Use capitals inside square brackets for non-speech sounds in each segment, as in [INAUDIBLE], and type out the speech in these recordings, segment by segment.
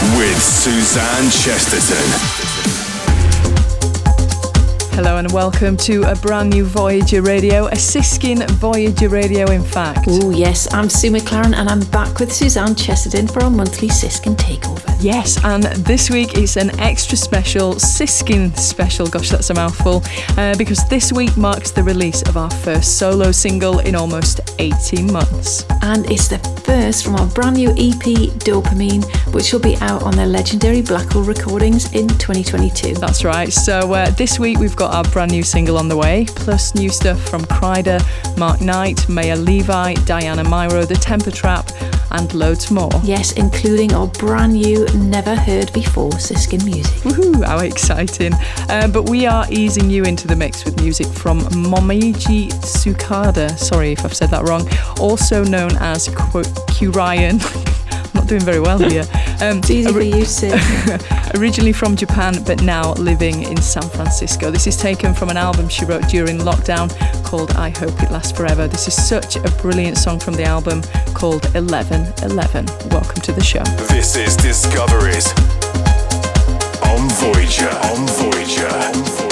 With Suzanne Chesterton. Hello and welcome to a brand new Voyager Radio, a Siskin Voyager Radio, in fact. Oh, yes, I'm Sue McLaren and I'm back with Suzanne Chesterton for our monthly Siskin takeover. Yes, and this week it's an extra special Siskin special. Gosh, that's a mouthful. Uh, because this week marks the release of our first solo single in almost 18 months. And it's the first from our brand new EP, Dopamine, which will be out on their legendary Blackhole recordings in 2022. That's right. So uh, this week we've got our brand new single on the way, plus new stuff from Kryder, Mark Knight, Maor Levi, Diana Myro, The Temper Trap, and loads more. Yes, including our brand new, never heard before Siskin music. Woohoo, how exciting. Uh, but we are easing you into the mix with music from Momiji Tsukada, sorry if I've said that wrong, also known as Qrion. [LAUGHS] not doing very well here. [LAUGHS] Um, it's easy for you, Sid. [LAUGHS] originally from Japan, but now living in San Francisco. This is taken from an album she wrote during lockdown called I Hope It Lasts Forever. This is such a brilliant song from the album called 1111. Welcome to the show. This is Discoveries on Voyager. On Voyager. On Voyager.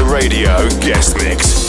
Radio Guest Mix.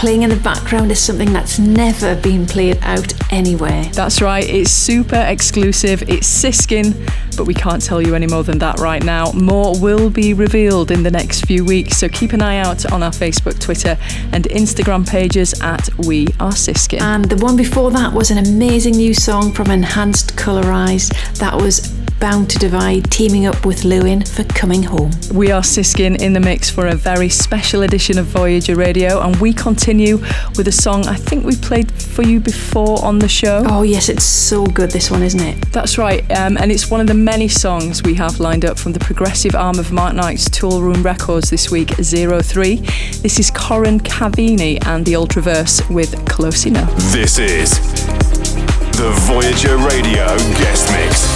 Playing in the background is something that's never been played out anywhere. That's right, it's super exclusive, it's Siskin, but we can't tell you any more than that right now. More will be revealed in the next few weeks, so keep an eye out on our Facebook, Twitter, and Instagram pages at We Are Siskin. And the one before that was an amazing new song from Enhanced Colorized. That was Bound to Divide, teaming up with Lewin for Coming Home. We are Siskin in the mix for a very special edition of Voyager Radio, and we continue with a song I think we played for you before on the show. Oh, yes, it's so good, this one, isn't it? That's right, um, and it's one of the many songs we have lined up from the progressive arm of Mark Knight's Toolroom Records this week, Zero Three. This is Corin Cavini and the Ultraverse with Close Enough. This is the Voyager Radio Guest Mix.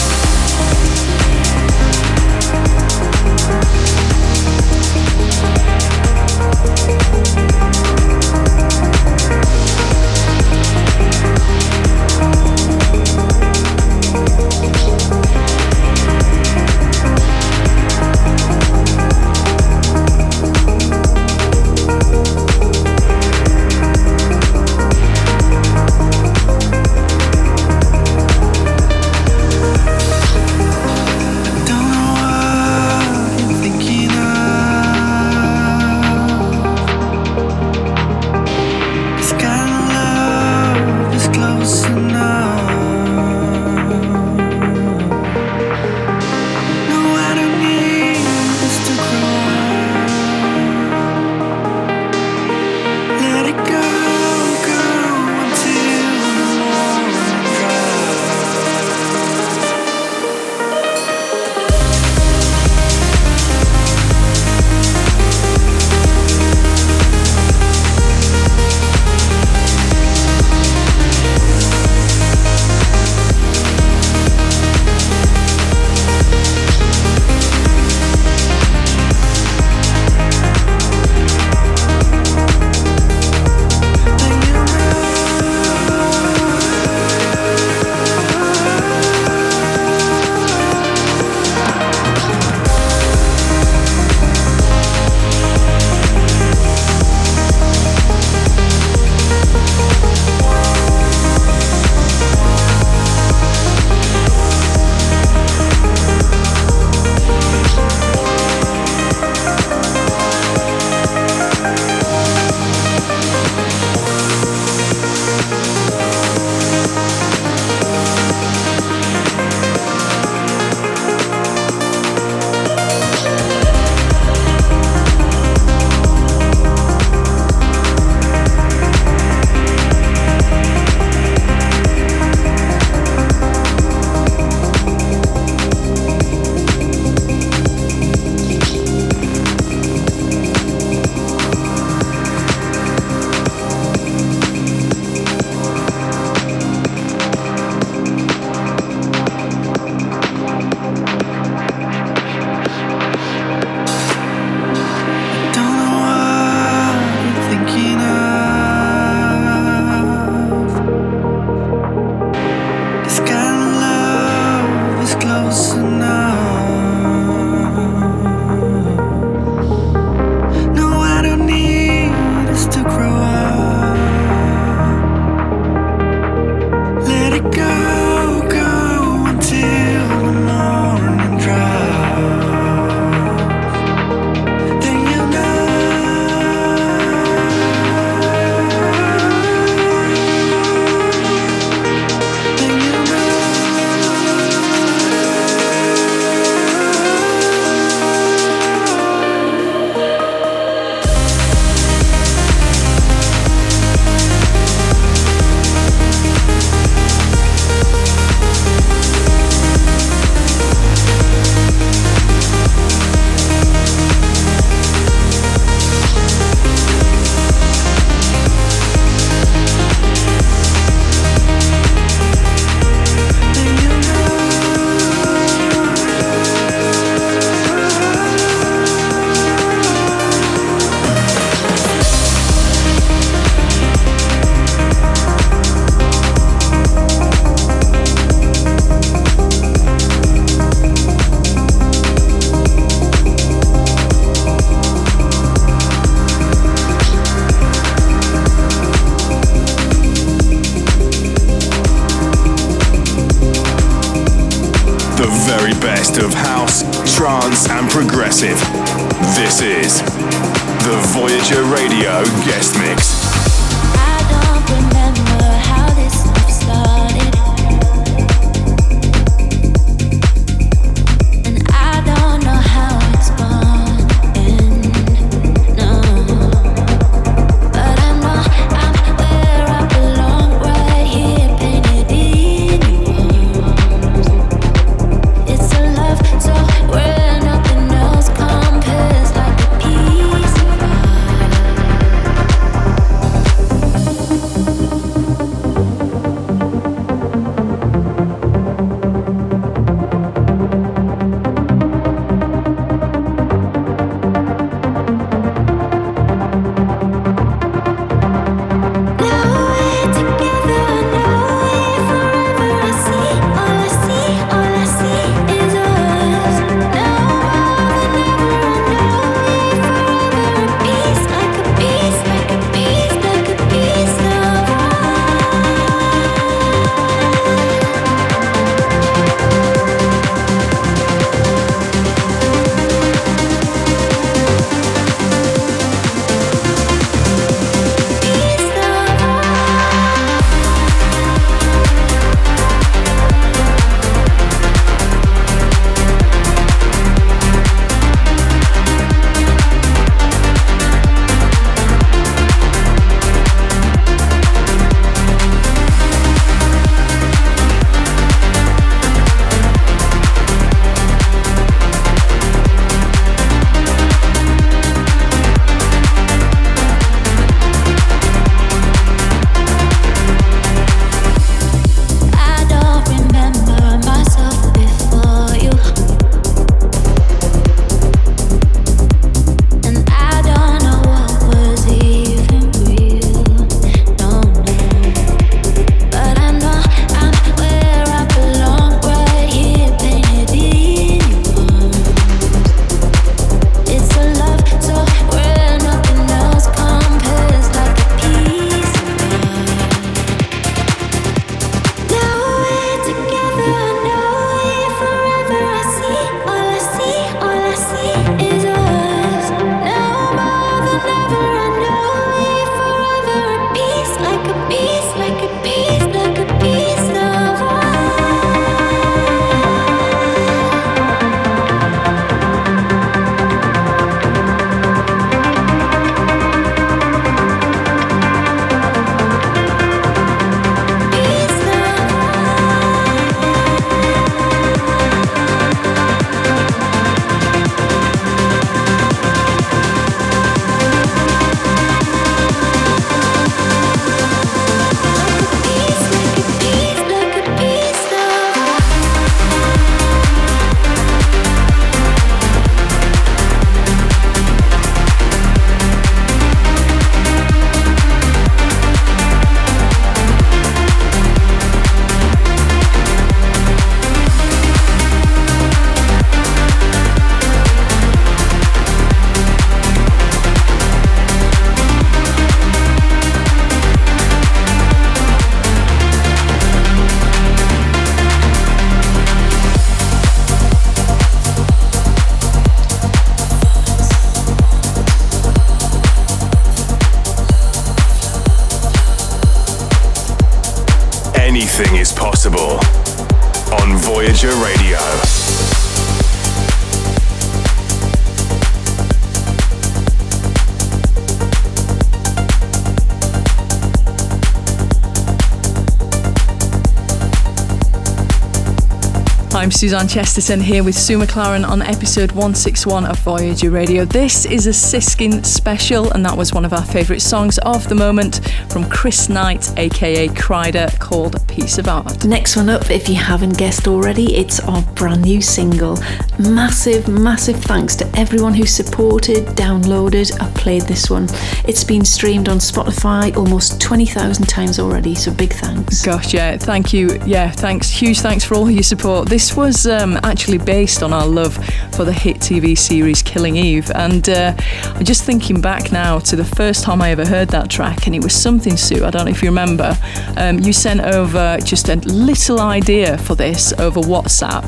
Suzanne Chesterton here with Sue McLaren on episode 161 of Voyager Radio. This is a Siskin special, and that was one of our favourite songs of the moment from Chris Knight, aka Kryder, called Piece of Art. Next one up, if you haven't guessed already, it's our brand new single. Massive, massive thanks to everyone who supported, downloaded, or played this one. It's been streamed on Spotify almost 20,000 times already, so big thanks. Gosh, yeah, thank you. Yeah, thanks. Huge thanks for all your support. This this was um, actually based on our love for the hit TV series Killing Eve. And uh, I'm just thinking back now to the first time I ever heard that track, and it was something, Sue. I don't know if you remember. Um, you sent over just a little idea for this over WhatsApp,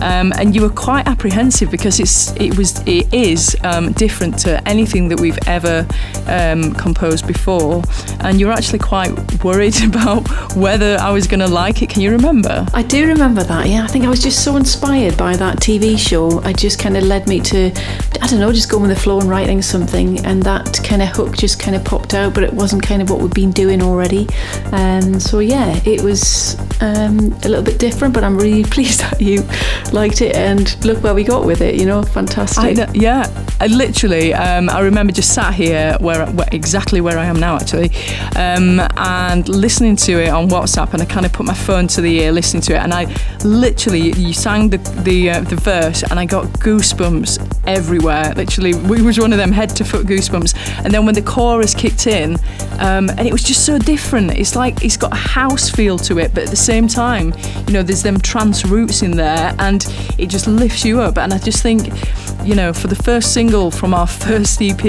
um, and you were quite apprehensive because it's it was it is um, different to anything that we've ever um, composed before, and you're actually quite worried [LAUGHS] about whether I was going to like it. Can you remember? I do remember that. Yeah, I think I was just so inspired by that TV show. It just kind of led me to, I don't know, just going with the flow and writing something, and that kind of hook just kind of popped out, but it wasn't kind of what we've been doing already. And um, so yeah, it was um, a little bit different, but I'm really [LAUGHS] pleased that you liked it, and look where we got with it. You know, fantastic. I, yeah, I literally, um, I remember just sat here where, where, exactly where I am now actually, um, and listening to it on WhatsApp, and I kind of put my phone to the ear, listening to it, and I literally, you sang the the uh, the verse, and I got goosebumps everywhere. Literally, we was one of them head to foot goosebumps. And then when the chorus kicked in, um, and it was just so different. It's like it's got a house feel to it, but at the same time, you know, there's them trance roots in there, and it just lifts you up. And I just think, you know, for the first single from our first EP,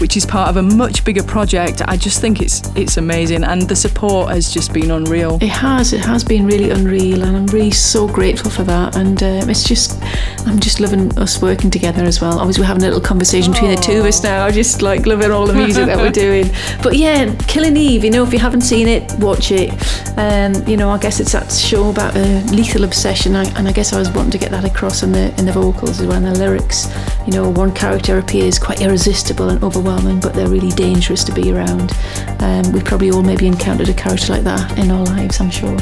which is part of a much bigger project, I just think it's it's amazing, and the support has just been unreal. It has, it has been really unreal, and I'm really so grateful for that. And um, it's just, I'm just loving us working together as well. Obviously, we're having a little conversation between the two of us now. I'm just like loving all the music that we're [LAUGHS] doing. But yeah, Killing Eve. You know, if you haven't seen it, watch it. Um, you know, I guess it's that show about a lethal obsession, I, and I guess I was wanting to get that across in the in the vocals as well, and the lyrics. You know, one character appears quite irresistible and overwhelming, but they're really dangerous to be around. Um, we probably all maybe encountered a character like that in our lives, I'm sure.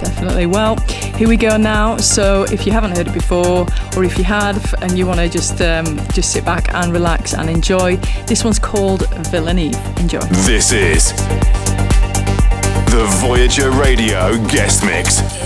Definitely. Well, here we go now. So if you haven't heard it before, or if you have and you want to just um, just sit back and relax and enjoy, this one's called Villainy. Enjoy. This is the Voyager Radio Guest Mix.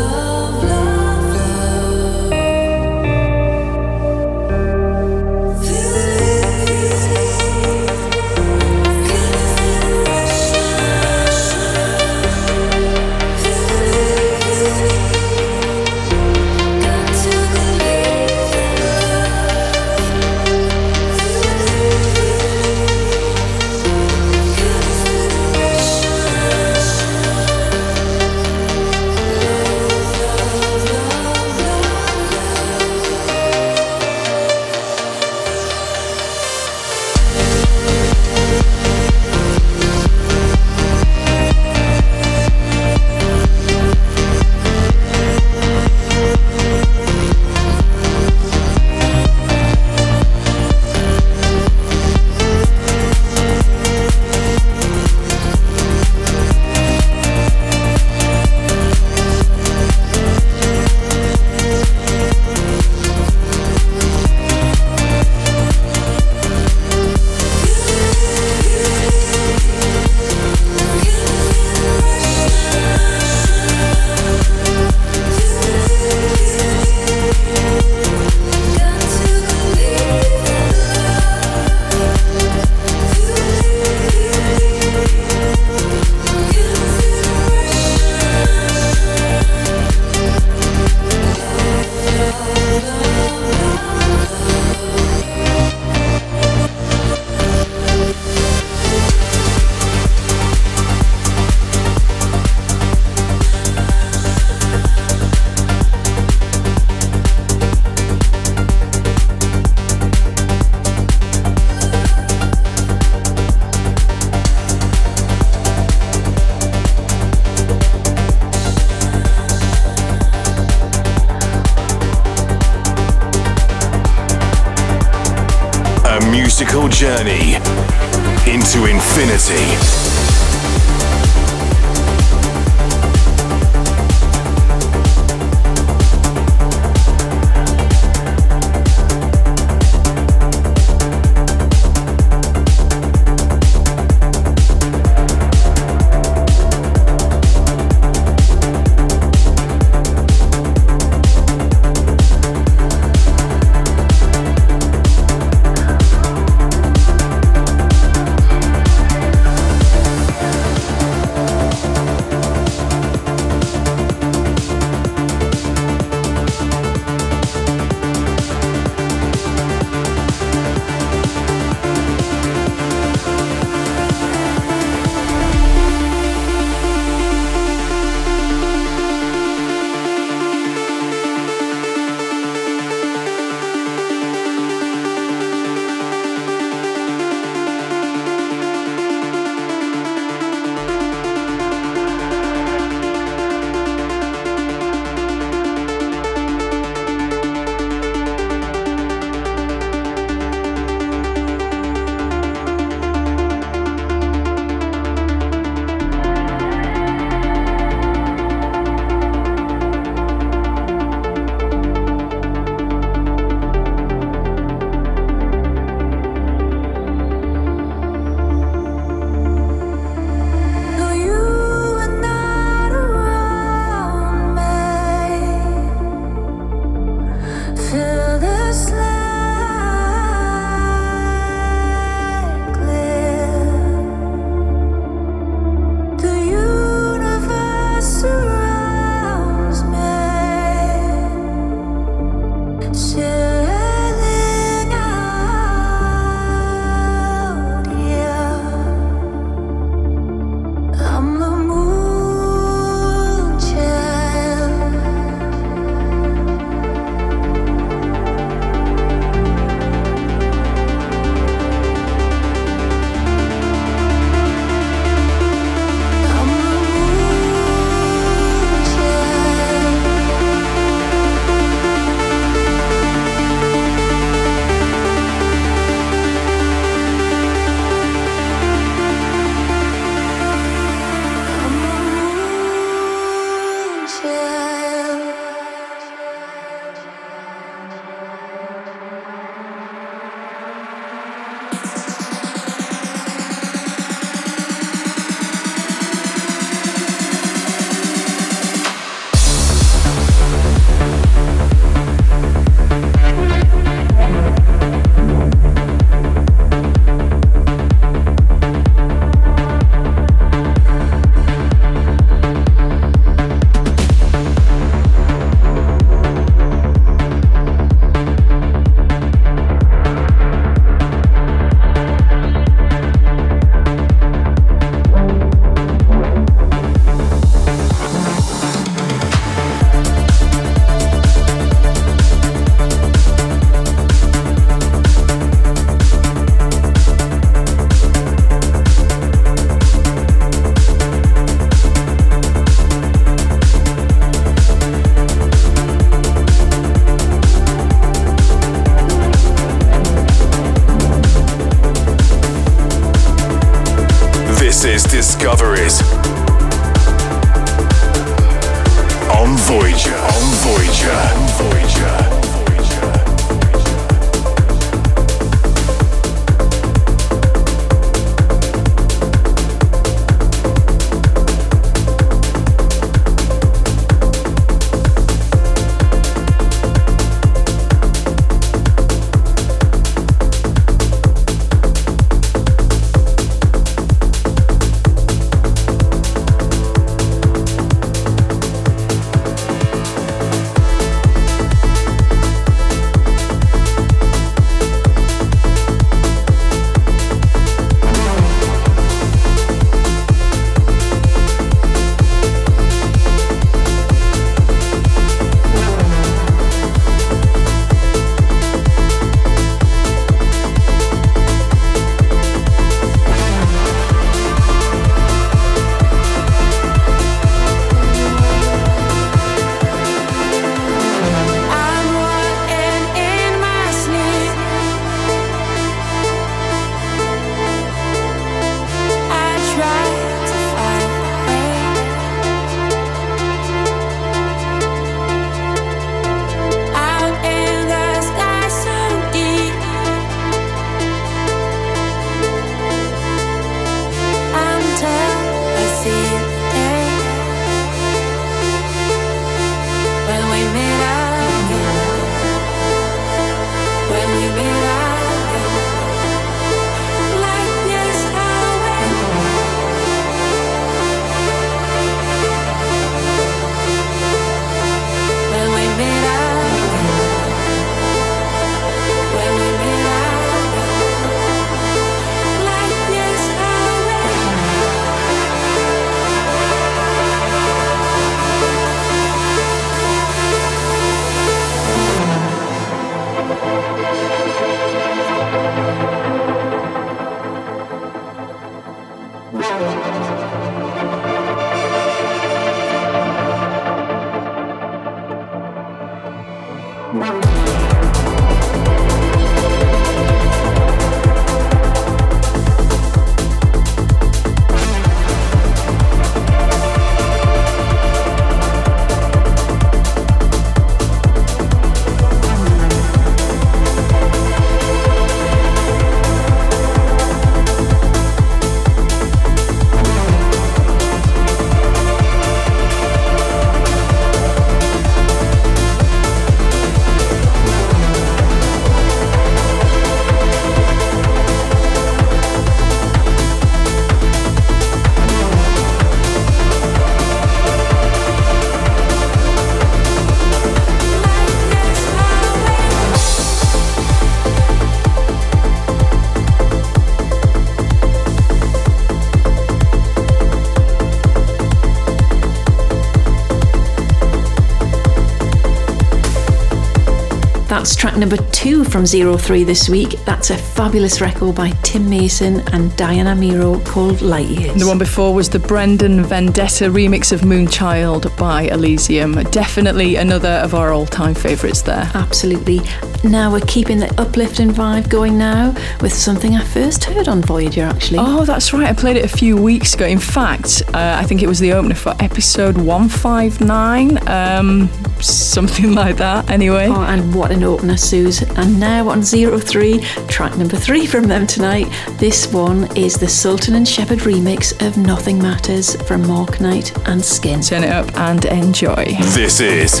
That's track number two from Zero Three this week. That's a fabulous record by Tim Mason and Diana Miro called Light Years. The one before was the Brendan Vendetta remix of Moonchild by Elysium. Definitely another of our all time favourites there. Absolutely. Now we're keeping the uplifting vibe going now with something I first heard on Voyager actually. Oh, that's right. I played it a few weeks ago. In fact, uh, I think it was the opener for episode 159. Um, something [LAUGHS] like that, anyway. Oh, and what an opener, Suze. And now on Zero Three, track number three from them tonight. This one is the Sultan and Shepard remix of Nothing Matters from Mark Knight and Skin. Turn it up and enjoy. This is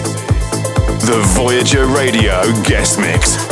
the Voyager Radio Guest Mix.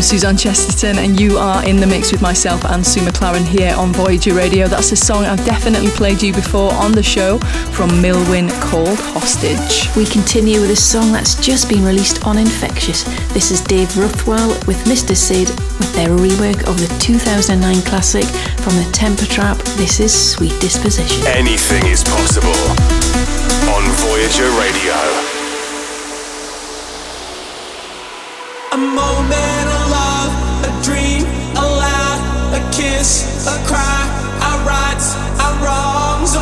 I'm Suzanne Chesterton, and you are in the mix with myself and Sue McLaren here on Voyager Radio. That's a song I've definitely played you before on the show from Milwyn called Hostage. We continue with a song that's just been released on Infectious. This is Dave Ruthwell with Mr. Sid with their rework of the 2009 classic from the Temper Trap. This is Sweet Disposition. Anything is possible on Voyager Radio. A moment. kiss, a cry, our rights, our wrongs,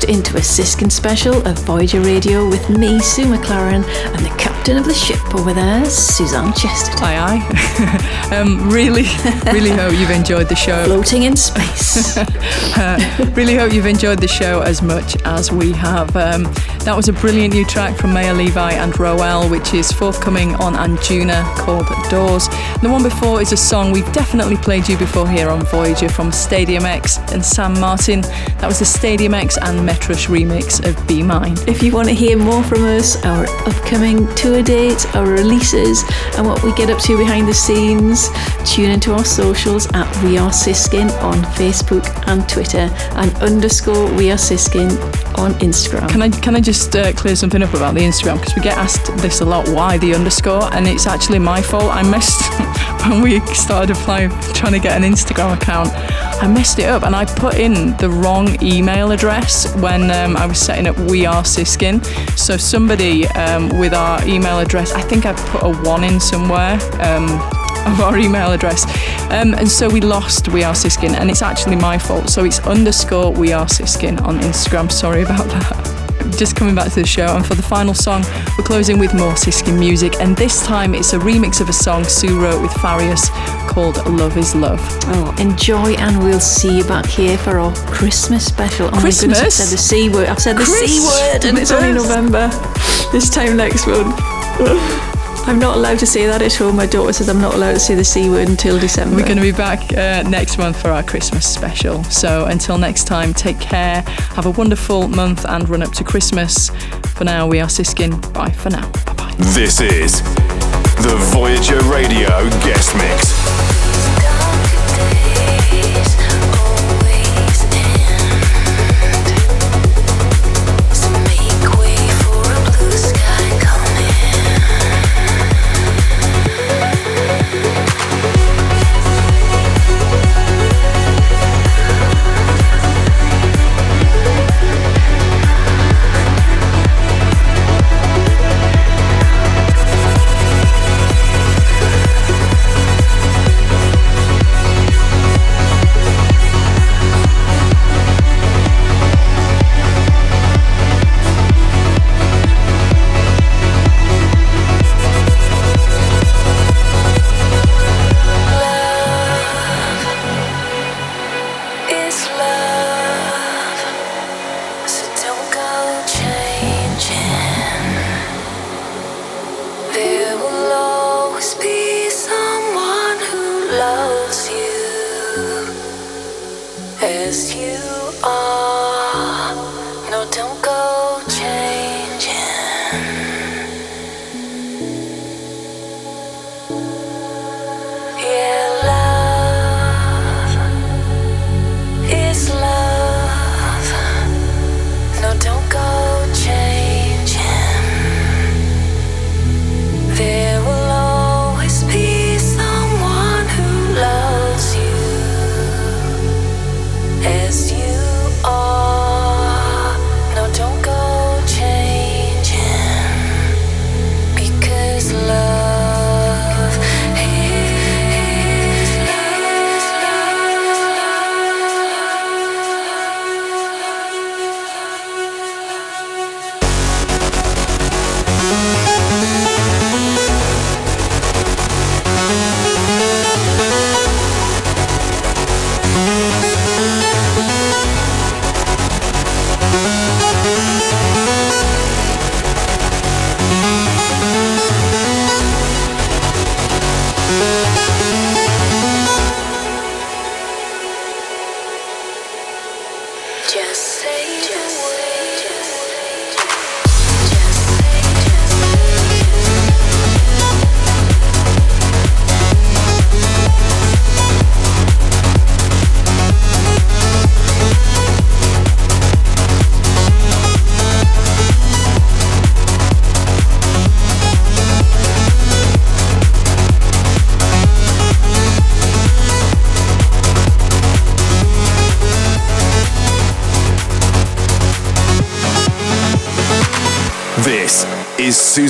locked into a Siskin special of Voyager Radio with me, Sue McLaren, and the captain of the ship over there, Suzanne Chesterton. Aye, aye. [LAUGHS] um, really, really hope you've enjoyed the show. Floating in space. [LAUGHS] uh, really hope you've enjoyed the show as much as we have. Um, that was a brilliant new track from Maor Levi and Roel, which is forthcoming on Anjuna called Doors. The one before is a song we've definitely played you before here on Voyager from Stadium X and Sam Martin. That was the Stadium X and Metrosh remix of Be Mine. If you want to hear more from us, our upcoming tour dates, our releases, and what we get up to behind the scenes, tune into our socials at We Are Siskin on Facebook and Twitter, and underscore We Are Siskin on Instagram. Can I can I just uh, clear something up about the Instagram because we get asked this a lot. Why the underscore? And it's actually my fault. I messed [LAUGHS] when we started applying trying to get an Instagram account. I messed it up and I put in the wrong email address when um, I was setting up We Are Siskin. So somebody um, with our email address, I think I put a one in somewhere. Um, of our email address. Um, and so we lost We Are Siskin, and it's actually my fault. So it's underscore We Are Siskin on Instagram. Sorry about that. [LAUGHS] Just coming back to the show, and for the final song, we're closing with more Siskin music, and this time it's a remix of a song Sue wrote with Farius called Love is Love. Oh, enjoy, and we'll see you back here for our Christmas special. Oh Christmas? Goodness, I've said the C word. I've said the C word, and it's only November. This time next month. [LAUGHS] I'm not allowed to say that at home. My daughter says I'm not allowed to say the C word until December. We're going to be back uh, next month for our Christmas special. So until next time, take care, have a wonderful month, and run up to Christmas. For now, we are Siskin. Bye for now. Bye bye. This is the Voyager Radio Guest Mix. Don't go